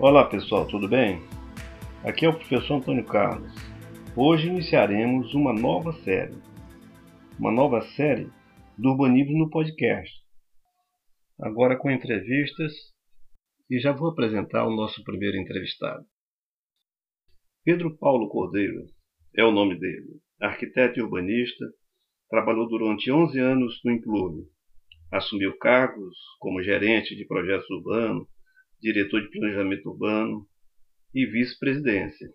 Olá pessoal, tudo bem? Aqui é o professor Antônio Carlos. Hoje iniciaremos uma nova série. Uma nova série do urbanismo no podcast. Agora com entrevistas e já vou apresentar o nosso primeiro entrevistado. Pedro Paulo Cordeiro é o nome dele. Arquiteto e urbanista, trabalhou durante 11 anos no Implube. Assumiu cargos como gerente de projetos urbanos, diretor de planejamento urbano e vice-presidência.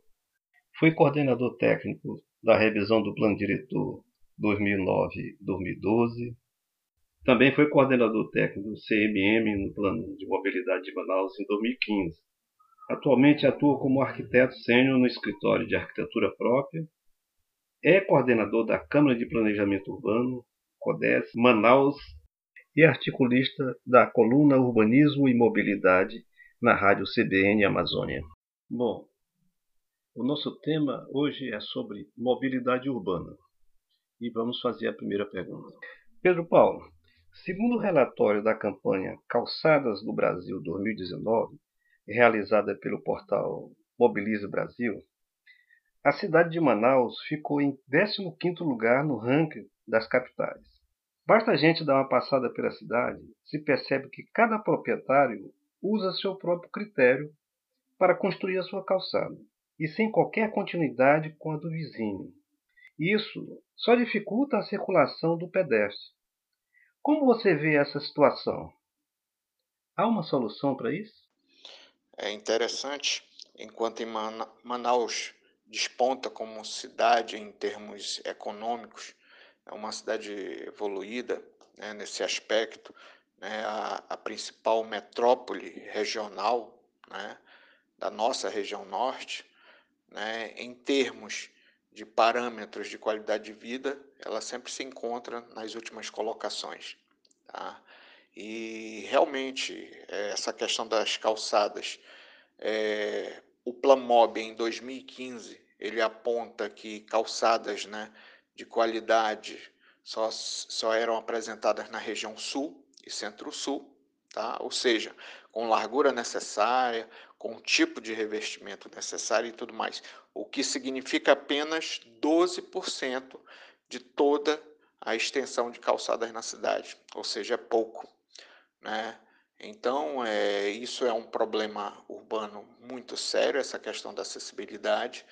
Foi coordenador técnico da revisão do Plano Diretor 2009-2012. Também foi coordenador técnico do CMM no Plano de Mobilidade de Manaus em 2015. Atualmente atua como arquiteto sênior no escritório de arquitetura própria. É coordenador da Câmara de Planejamento Urbano, CODES, Manaus, e articulista da coluna Urbanismo e Mobilidade na rádio CBN Amazônia. Bom, o nosso tema hoje é sobre mobilidade urbana. E vamos fazer a primeira pergunta. Pedro Paulo, segundo o relatório da campanha Calçadas do Brasil 2019, realizada pelo portal Mobilize Brasil, a cidade de Manaus ficou em 15º lugar no ranking das capitais. Basta a gente dar uma passada pela cidade, se percebe que cada proprietário usa seu próprio critério para construir a sua calçada, e sem qualquer continuidade com a do vizinho. Isso só dificulta a circulação do pedestre. Como você vê essa situação? Há uma solução para isso? É interessante, enquanto em Manaus desponta como cidade em termos econômicos, é uma cidade evoluída né, nesse aspecto, né, a, a, principal metrópole regional né, da nossa região norte, né, em termos de parâmetros de qualidade de vida, ela sempre se encontra nas últimas colocações. Tá? E realmente, é, essa questão das calçadas, é, o Plamob em 2015, ele aponta que calçadas né, de qualidade só, só eram apresentadas na região sul, e Centro-Sul, tá? ou seja, com largura necessária, com o tipo de revestimento necessário e tudo mais, o que significa apenas 12% de toda a extensão de calçadas na cidade, ou seja, é pouco. Né? Então, é, isso é um problema urbano muito sério, essa questão da acessibilidade,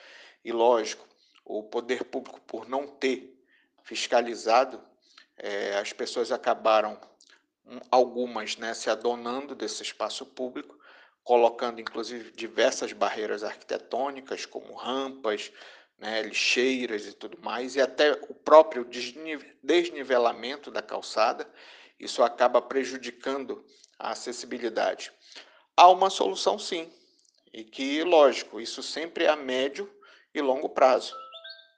e lógico, o poder público, por não ter fiscalizado, é, as pessoas acabaram algumas né, se adonando desse espaço público, colocando inclusive diversas barreiras arquitetônicas, como rampas, né, lixeiras e tudo mais, e até o próprio desnivelamento da calçada, isso acaba prejudicando a acessibilidade. Há uma solução sim, e que, lógico, isso sempre é a médio e longo prazo.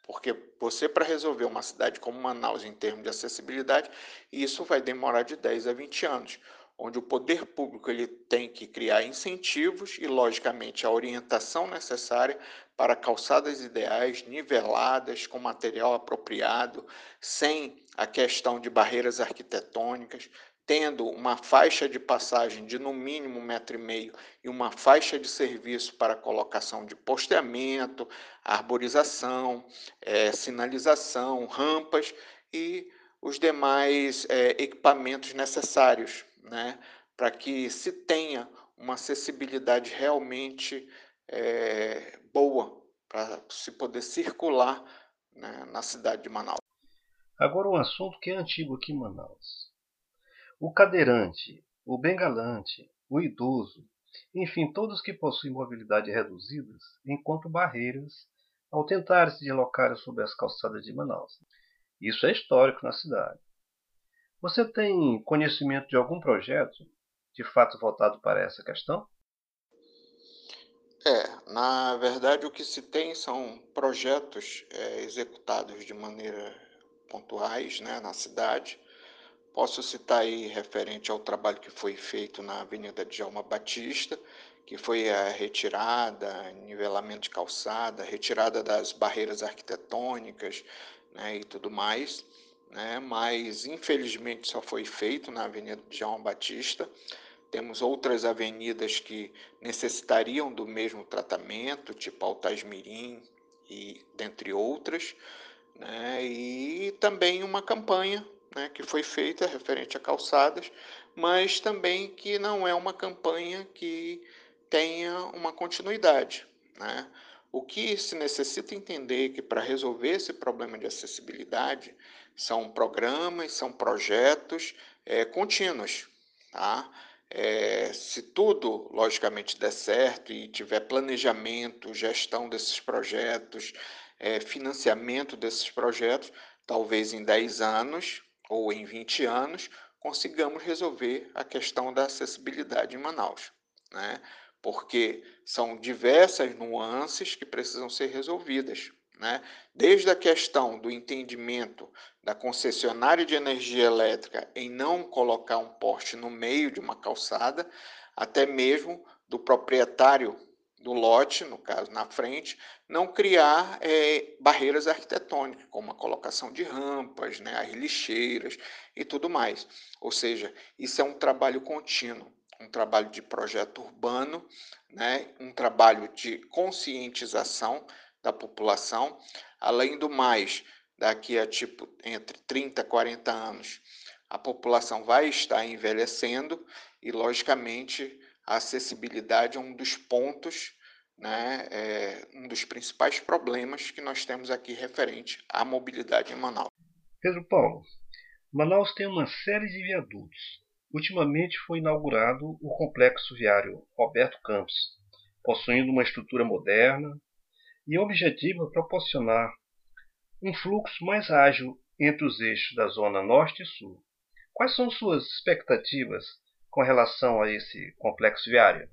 Porque você, para resolver uma cidade como Manaus em termos de acessibilidade, isso vai demorar de 10 a 20 anos, onde o poder público ele tem que criar incentivos e, logicamente, a orientação necessária para calçadas ideais, niveladas, com material apropriado, sem a questão de barreiras arquitetônicas, tendo uma faixa de passagem de no mínimo um metro e meio e uma faixa de serviço para colocação de posteamento, arborização, é, sinalização, rampas e os demais é, equipamentos necessários, né, para que se tenha uma acessibilidade realmente é, boa para se poder circular né, na cidade de Manaus. Agora um assunto que é antigo aqui em Manaus o cadeirante, o bengalante, o idoso, enfim, todos que possuem mobilidade reduzida encontram barreiras ao tentar se deslocar sobre as calçadas de Manaus. Isso é histórico na cidade. Você tem conhecimento de algum projeto de fato voltado para essa questão? É, na verdade o que se tem são projetos é, executados de maneira pontuais né, na cidade, Posso citar aí referente ao trabalho que foi feito na Avenida Djalma Batista, que foi a retirada, nivelamento de calçada, retirada das barreiras arquitetônicas né, e tudo mais, né, mas infelizmente só foi feito na Avenida Djalma Batista, temos outras avenidas que necessitariam do mesmo tratamento, tipo Altasmirim e dentre outras, né? e também uma campanha né, que foi feita referente a calçadas, mas também que não é uma campanha que tenha uma continuidade. Né? O que se necessita entender que para resolver esse problema de acessibilidade são programas, são projetos é, contínuos. Tá? É, se tudo, logicamente, der certo e tiver planejamento, gestão desses projetos, é, financiamento desses projetos, talvez em 10 anos ou em 20 anos consigamos resolver a questão da acessibilidade em Manaus. Né? porque são diversas nuances que precisam ser resolvidas. Né? Desde a questão do entendimento da concessionária de energia elétrica em não colocar um poste no meio de uma calçada, até mesmo do proprietário do lote, no caso na frente, não criar é, barreiras arquitetônicas, como a colocação de rampas, né, as lixeiras e tudo mais. Ou seja, isso é um trabalho contínuo um trabalho de projeto urbano, né, um trabalho de conscientização da população. Além do mais, daqui a tipo entre 30 e 40 anos, a população vai estar envelhecendo e, logicamente, a acessibilidade é um dos pontos, né, é um dos principais problemas que nós temos aqui referente à mobilidade em Manaus. Pedro Paulo, Manaus tem uma série de viadutos, Ultimamente foi inaugurado o complexo viário Roberto Campos, possuindo uma estrutura moderna e o objetivo é proporcionar um fluxo mais ágil entre os eixos da zona norte e sul. Quais são suas expectativas com relação a esse complexo viário?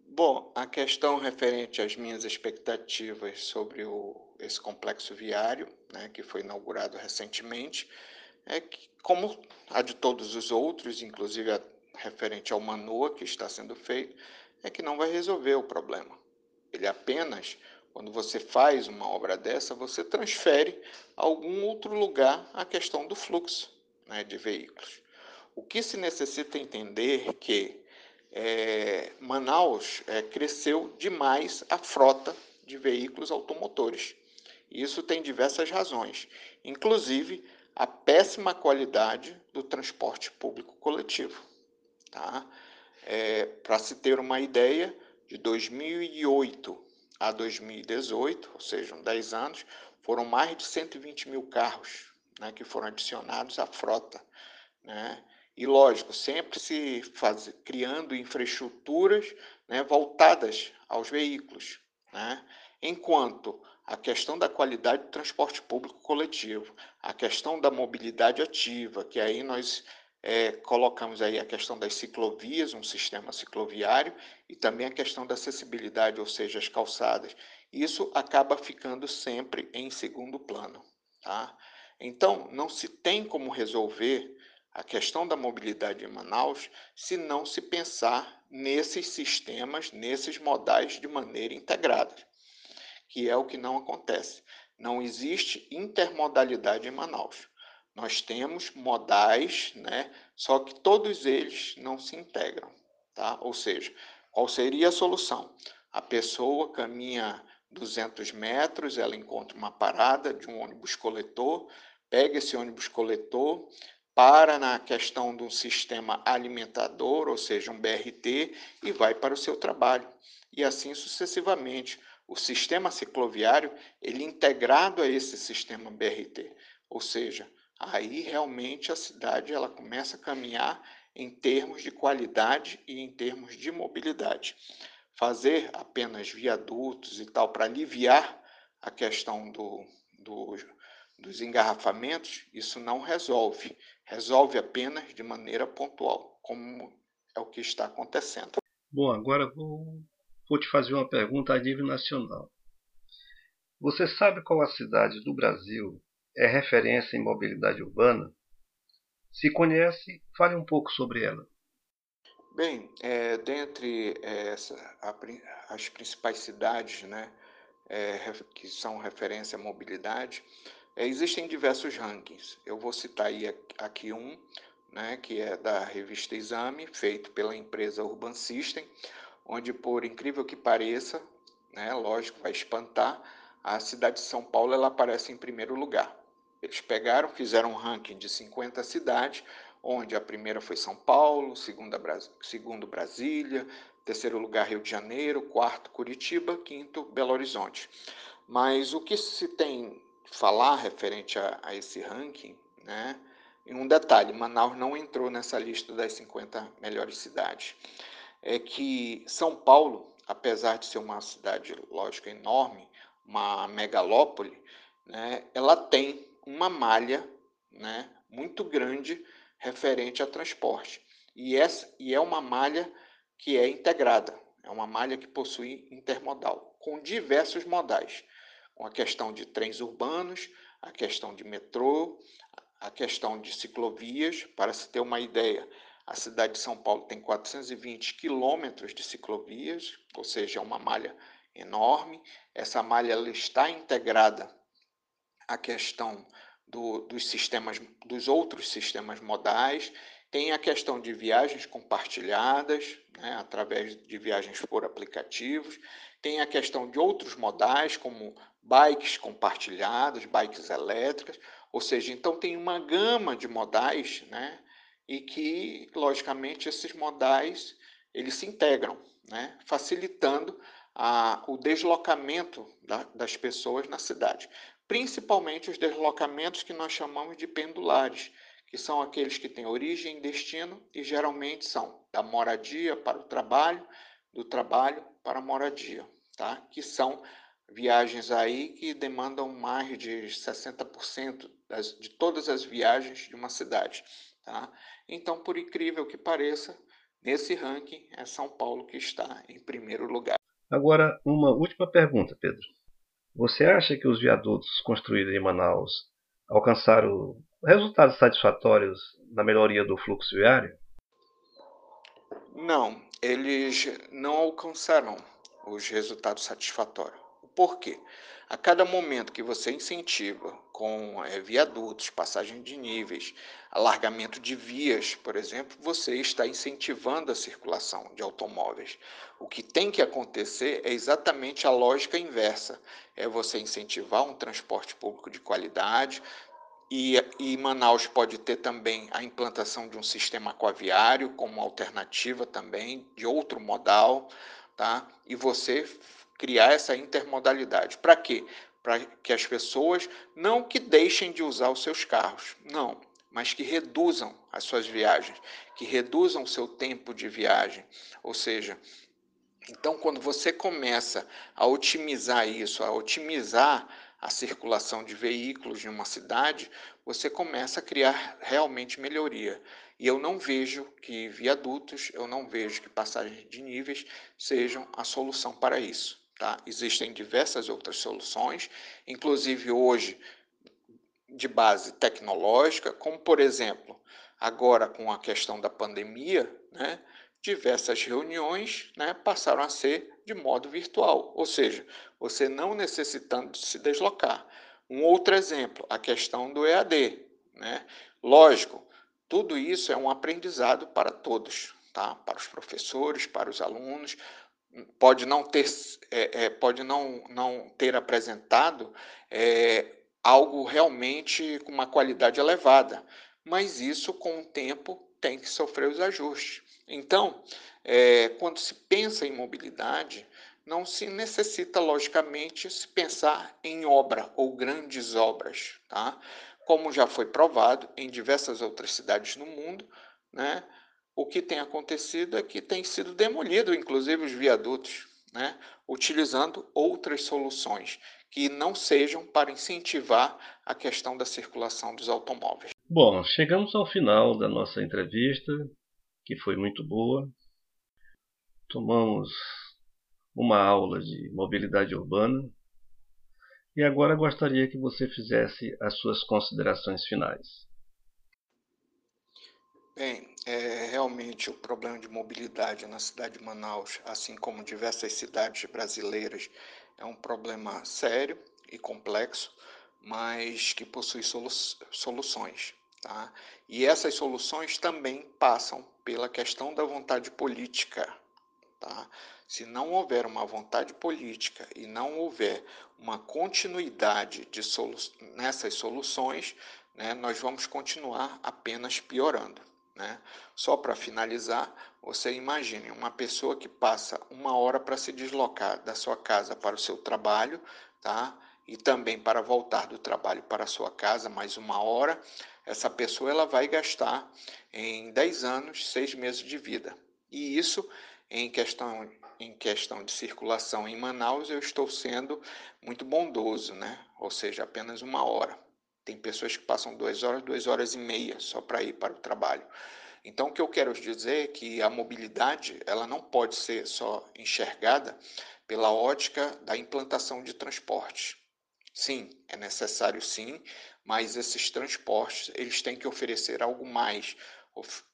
Bom, a questão referente às minhas expectativas sobre o, esse complexo viário, né, que foi inaugurado recentemente, é que, como a de todos os outros, inclusive a referente ao Manoa que está sendo feito, é que não vai resolver o problema. Ele apenas, quando você faz uma obra dessa, você transfere a algum outro lugar a questão do fluxo né, de veículos. O que se necessita entender que é, Manaus é, cresceu demais a frota de veículos automotores. Isso tem diversas razões, inclusive a péssima qualidade do transporte público coletivo. Tá? É, Para se ter uma ideia, de 2008 a 2018, ou seja, 10 anos, foram mais de 120 mil carros né, que foram adicionados à frota. Né? E, lógico, sempre se faz, criando infraestruturas né, voltadas aos veículos. Né? Enquanto a questão da qualidade do transporte público coletivo, a questão da mobilidade ativa, que aí nós é, colocamos aí a questão das ciclovias, um sistema cicloviário, e também a questão da acessibilidade, ou seja, as calçadas. Isso acaba ficando sempre em segundo plano. Tá? Então, não se tem como resolver a questão da mobilidade em Manaus se não se pensar nesses sistemas, nesses modais de maneira integrada que é o que não acontece. Não existe intermodalidade em Manaus. Nós temos modais, né? Só que todos eles não se integram, tá? Ou seja, qual seria a solução? A pessoa caminha 200 metros, ela encontra uma parada de um ônibus coletor, pega esse ônibus coletor, para na questão de um sistema alimentador, ou seja, um BRT, e vai para o seu trabalho. E assim sucessivamente o sistema cicloviário ele integrado a esse sistema BRT, ou seja, aí realmente a cidade ela começa a caminhar em termos de qualidade e em termos de mobilidade. Fazer apenas viadutos e tal para aliviar a questão do, do, dos engarrafamentos, isso não resolve. Resolve apenas de maneira pontual, como é o que está acontecendo. Bom, agora vou vou te fazer uma pergunta a nível nacional. Você sabe qual a cidade do Brasil é referência em mobilidade urbana? Se conhece, fale um pouco sobre ela. Bem, é, dentre essa, a, as principais cidades né, é, que são referência à mobilidade, é, existem diversos rankings. Eu vou citar aí aqui um, né, que é da revista Exame, feito pela empresa Urban System, onde, por incrível que pareça, né, lógico, vai espantar, a cidade de São Paulo ela aparece em primeiro lugar. Eles pegaram, fizeram um ranking de 50 cidades, onde a primeira foi São Paulo, segunda, segundo Brasília, terceiro lugar Rio de Janeiro, quarto Curitiba, quinto Belo Horizonte. Mas o que se tem falar referente a, a esse ranking, né? E um detalhe, Manaus não entrou nessa lista das 50 melhores cidades. É que São Paulo, apesar de ser uma cidade, lógico, enorme, uma megalópole, né, ela tem uma malha né, muito grande referente a transporte. E, essa, e é uma malha que é integrada, é uma malha que possui intermodal, com diversos modais, com a questão de trens urbanos, a questão de metrô, a questão de ciclovias. Para se ter uma ideia, a cidade de São Paulo tem 420 quilômetros de ciclovias, ou seja, é uma malha enorme. Essa malha está integrada à questão do, dos sistemas, dos outros sistemas modais. Tem a questão de viagens compartilhadas, né, através de viagens por aplicativos. Tem a questão de outros modais, como bikes compartilhadas, bikes elétricas. Ou seja, então tem uma gama de modais, né? E que, logicamente, esses modais eles se integram, né? facilitando a, o deslocamento da, das pessoas na cidade. Principalmente os deslocamentos que nós chamamos de pendulares, que são aqueles que têm origem e destino e geralmente são da moradia para o trabalho, do trabalho para a moradia, tá? que são viagens aí que demandam mais de 60% das, de todas as viagens de uma cidade. Tá? Então, por incrível que pareça, nesse ranking é São Paulo que está em primeiro lugar. Agora, uma última pergunta, Pedro. Você acha que os viadutos construídos em Manaus alcançaram resultados satisfatórios na melhoria do fluxo viário? Não, eles não alcançaram os resultados satisfatórios. Por quê? A cada momento que você incentiva com é, viadutos, passagem de níveis, alargamento de vias, por exemplo, você está incentivando a circulação de automóveis. O que tem que acontecer é exatamente a lógica inversa: é você incentivar um transporte público de qualidade. E, e Manaus pode ter também a implantação de um sistema aquaviário como alternativa também de outro modal, tá? E você criar essa intermodalidade. Para quê? Para que as pessoas não que deixem de usar os seus carros, não, mas que reduzam as suas viagens, que reduzam o seu tempo de viagem. Ou seja, então quando você começa a otimizar isso, a otimizar a circulação de veículos em uma cidade, você começa a criar realmente melhoria. E eu não vejo que viadutos, eu não vejo que passagens de níveis sejam a solução para isso. Tá? Existem diversas outras soluções, inclusive hoje de base tecnológica, como por exemplo, agora com a questão da pandemia, né, diversas reuniões né, passaram a ser de modo virtual, ou seja, você não necessitando de se deslocar. Um outro exemplo, a questão do EAD. Né? Lógico, tudo isso é um aprendizado para todos, tá? para os professores, para os alunos, pode não ter, é, é, pode não, não ter apresentado é, algo realmente com uma qualidade elevada, mas isso com o tempo tem que sofrer os ajustes. Então, é, quando se pensa em mobilidade, não se necessita, logicamente, se pensar em obra ou grandes obras, tá? Como já foi provado em diversas outras cidades no mundo, né? O que tem acontecido é que tem sido demolido, inclusive, os viadutos, né, utilizando outras soluções que não sejam para incentivar a questão da circulação dos automóveis. Bom, chegamos ao final da nossa entrevista, que foi muito boa. Tomamos uma aula de mobilidade urbana e agora gostaria que você fizesse as suas considerações finais. Bem, é, realmente o problema de mobilidade na cidade de Manaus, assim como diversas cidades brasileiras, é um problema sério e complexo, mas que possui solu soluções. Tá? E essas soluções também passam pela questão da vontade política. Tá? Se não houver uma vontade política e não houver uma continuidade de solu nessas soluções, né, nós vamos continuar apenas piorando. Né? Só para finalizar, você imagine uma pessoa que passa uma hora para se deslocar da sua casa para o seu trabalho, tá? e também para voltar do trabalho para a sua casa, mais uma hora, essa pessoa ela vai gastar em 10 anos, 6 meses de vida. E isso, em questão, em questão de circulação em Manaus, eu estou sendo muito bondoso, né? ou seja, apenas uma hora. Tem pessoas que passam duas horas, duas horas e meia só para ir para o trabalho. Então, o que eu quero dizer é que a mobilidade ela não pode ser só enxergada pela ótica da implantação de transportes. Sim, é necessário sim, mas esses transportes eles têm que oferecer algo mais.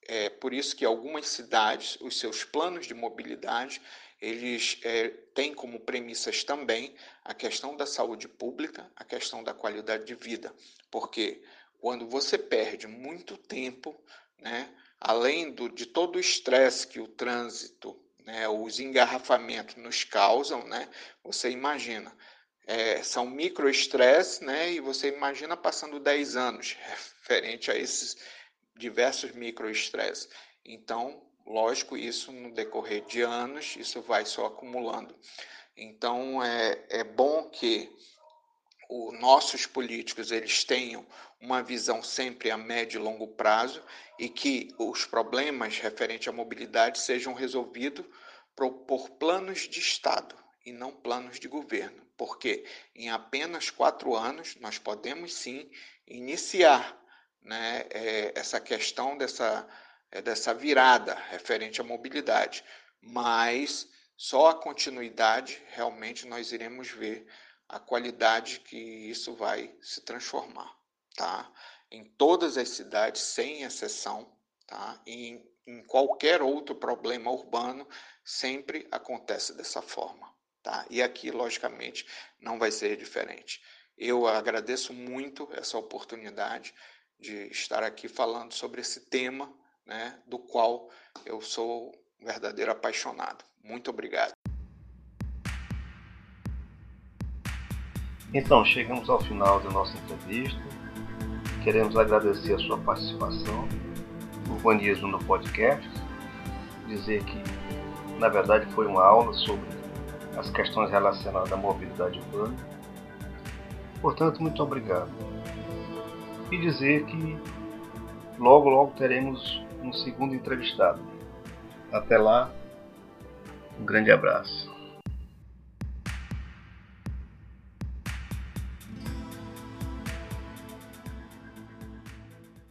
É por isso que algumas cidades, os seus planos de mobilidade, eles é, têm como premissas também a questão da saúde pública, a questão da qualidade de vida, porque quando você perde muito tempo, né, além do, de todo o estresse que o trânsito, né, os engarrafamentos nos causam, né, você imagina é, são microestresses, né? E você imagina passando 10 anos referente a esses diversos microestresses. Então, lógico, isso no decorrer de anos, isso vai só acumulando. Então, é, é bom que os nossos políticos eles tenham uma visão sempre a médio e longo prazo e que os problemas referentes à mobilidade sejam resolvidos por, por planos de Estado e não planos de governo porque em apenas quatro anos nós podemos sim iniciar né, é, essa questão dessa, é, dessa virada referente à mobilidade, mas só a continuidade realmente nós iremos ver a qualidade que isso vai se transformar, tá? Em todas as cidades, sem exceção, tá? E em, em qualquer outro problema urbano, sempre acontece dessa forma. Tá? E aqui, logicamente, não vai ser diferente. Eu agradeço muito essa oportunidade de estar aqui falando sobre esse tema, né, do qual eu sou verdadeiro apaixonado. Muito obrigado. Então, chegamos ao final da nossa entrevista. Queremos agradecer a sua participação Urbanismo no Podcast. Dizer que, na verdade, foi uma aula sobre as questões relacionadas à mobilidade urbana. Portanto, muito obrigado. E dizer que logo, logo teremos um segundo entrevistado. Até lá, um grande abraço.